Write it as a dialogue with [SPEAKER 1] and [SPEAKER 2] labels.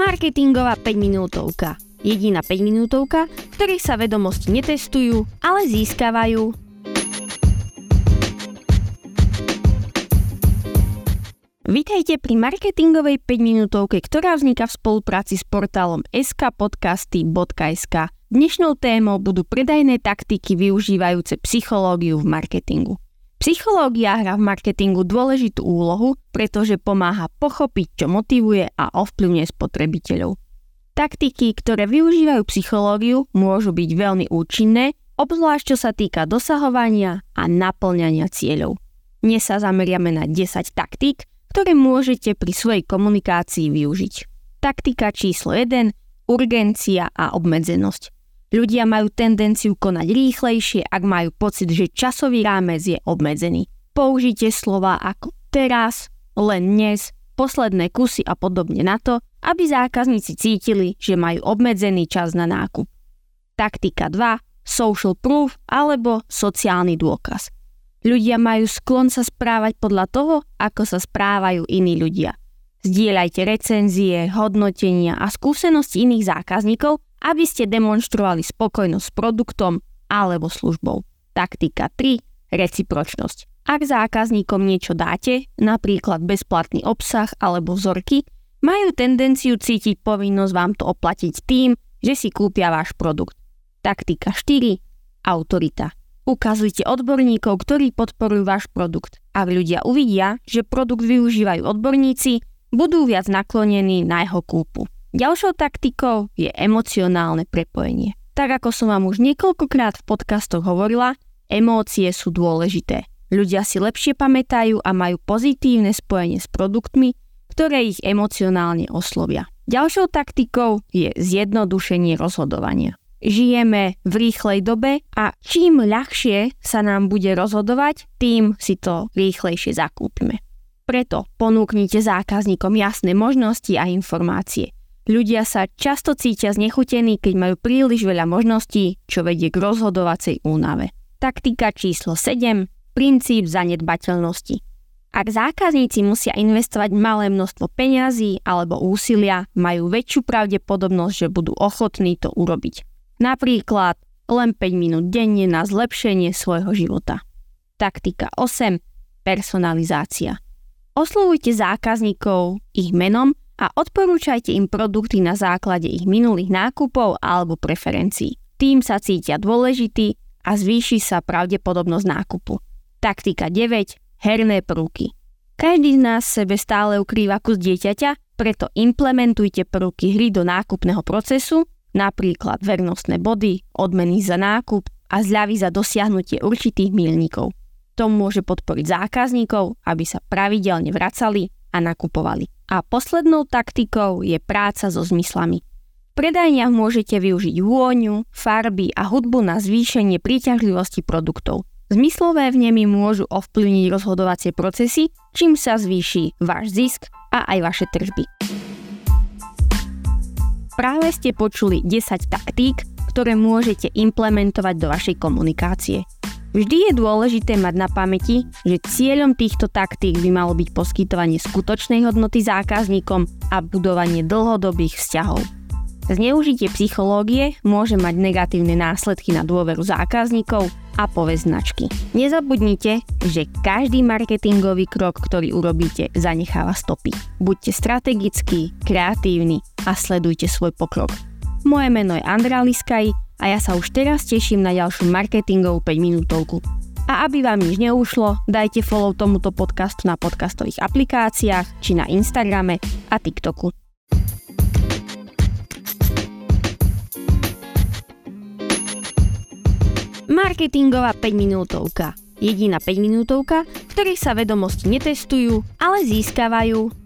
[SPEAKER 1] Marketingová 5 minútovka. Jediná 5 minútovka, v ktorej sa vedomosti netestujú, ale získavajú. Vítajte pri marketingovej 5 minútovke, ktorá vzniká v spolupráci s portálom skpodcasty.sk. Dnešnou témou budú predajné taktiky využívajúce psychológiu v marketingu. Psychológia hrá v marketingu dôležitú úlohu, pretože pomáha pochopiť, čo motivuje a ovplyvňuje spotrebiteľov. Taktiky, ktoré využívajú psychológiu, môžu byť veľmi účinné, obzvlášť čo sa týka dosahovania a naplňania cieľov. Dnes sa zameriame na 10 taktík, ktoré môžete pri svojej komunikácii využiť. Taktika číslo 1. Urgencia a obmedzenosť. Ľudia majú tendenciu konať rýchlejšie, ak majú pocit, že časový rámec je obmedzený. Použite slova ako teraz, len dnes, posledné kusy a podobne na to, aby zákazníci cítili, že majú obmedzený čas na nákup. Taktika 2. Social proof alebo sociálny dôkaz. Ľudia majú sklon sa správať podľa toho, ako sa správajú iní ľudia. Zdieľajte recenzie, hodnotenia a skúsenosti iných zákazníkov aby ste demonstrovali spokojnosť s produktom alebo službou. Taktika 3. Recipročnosť. Ak zákazníkom niečo dáte, napríklad bezplatný obsah alebo vzorky, majú tendenciu cítiť povinnosť vám to oplatiť tým, že si kúpia váš produkt. Taktika 4. Autorita. Ukazujte odborníkov, ktorí podporujú váš produkt. Ak ľudia uvidia, že produkt využívajú odborníci, budú viac naklonení na jeho kúpu. Ďalšou taktikou je emocionálne prepojenie. Tak ako som vám už niekoľkokrát v podcastoch hovorila, emócie sú dôležité. Ľudia si lepšie pamätajú a majú pozitívne spojenie s produktmi, ktoré ich emocionálne oslovia. Ďalšou taktikou je zjednodušenie rozhodovania. Žijeme v rýchlej dobe a čím ľahšie sa nám bude rozhodovať, tým si to rýchlejšie zakúpime. Preto ponúknite zákazníkom jasné možnosti a informácie. Ľudia sa často cítia znechutení, keď majú príliš veľa možností, čo vedie k rozhodovacej únave. Taktika číslo 7. Princíp zanedbateľnosti. Ak zákazníci musia investovať malé množstvo peňazí alebo úsilia, majú väčšiu pravdepodobnosť, že budú ochotní to urobiť. Napríklad len 5 minút denne na zlepšenie svojho života. Taktika 8. Personalizácia. Oslovujte zákazníkov ich menom a odporúčajte im produkty na základe ich minulých nákupov alebo preferencií. Tým sa cítia dôležitý a zvýši sa pravdepodobnosť nákupu. Taktika 9. Herné prvky. Každý z nás sebe stále ukrýva kus dieťaťa, preto implementujte prvky hry do nákupného procesu, napríklad vernostné body, odmeny za nákup a zľavy za dosiahnutie určitých milníkov. To môže podporiť zákazníkov, aby sa pravidelne vracali a nakupovali. A poslednou taktikou je práca so zmyslami. V predajniach môžete využiť vôňu, farby a hudbu na zvýšenie príťažlivosti produktov. Zmyslové vnemy môžu ovplyvniť rozhodovacie procesy, čím sa zvýši váš zisk a aj vaše tržby. Práve ste počuli 10 taktík, ktoré môžete implementovať do vašej komunikácie. Vždy je dôležité mať na pamäti, že cieľom týchto taktík by malo byť poskytovanie skutočnej hodnoty zákazníkom a budovanie dlhodobých vzťahov. Zneužitie psychológie môže mať negatívne následky na dôveru zákazníkov a povesť značky. Nezabudnite, že každý marketingový krok, ktorý urobíte, zanecháva stopy. Buďte strategickí, kreatívni a sledujte svoj pokrok. Moje meno je Andrea Liskaj a ja sa už teraz teším na ďalšiu marketingovú 5 minútovku. A aby vám nič neušlo, dajte follow tomuto podcastu na podcastových aplikáciách či na Instagrame a TikToku. Marketingová 5 minútovka. Jediná 5 minútovka, v ktorej sa vedomosti netestujú, ale získavajú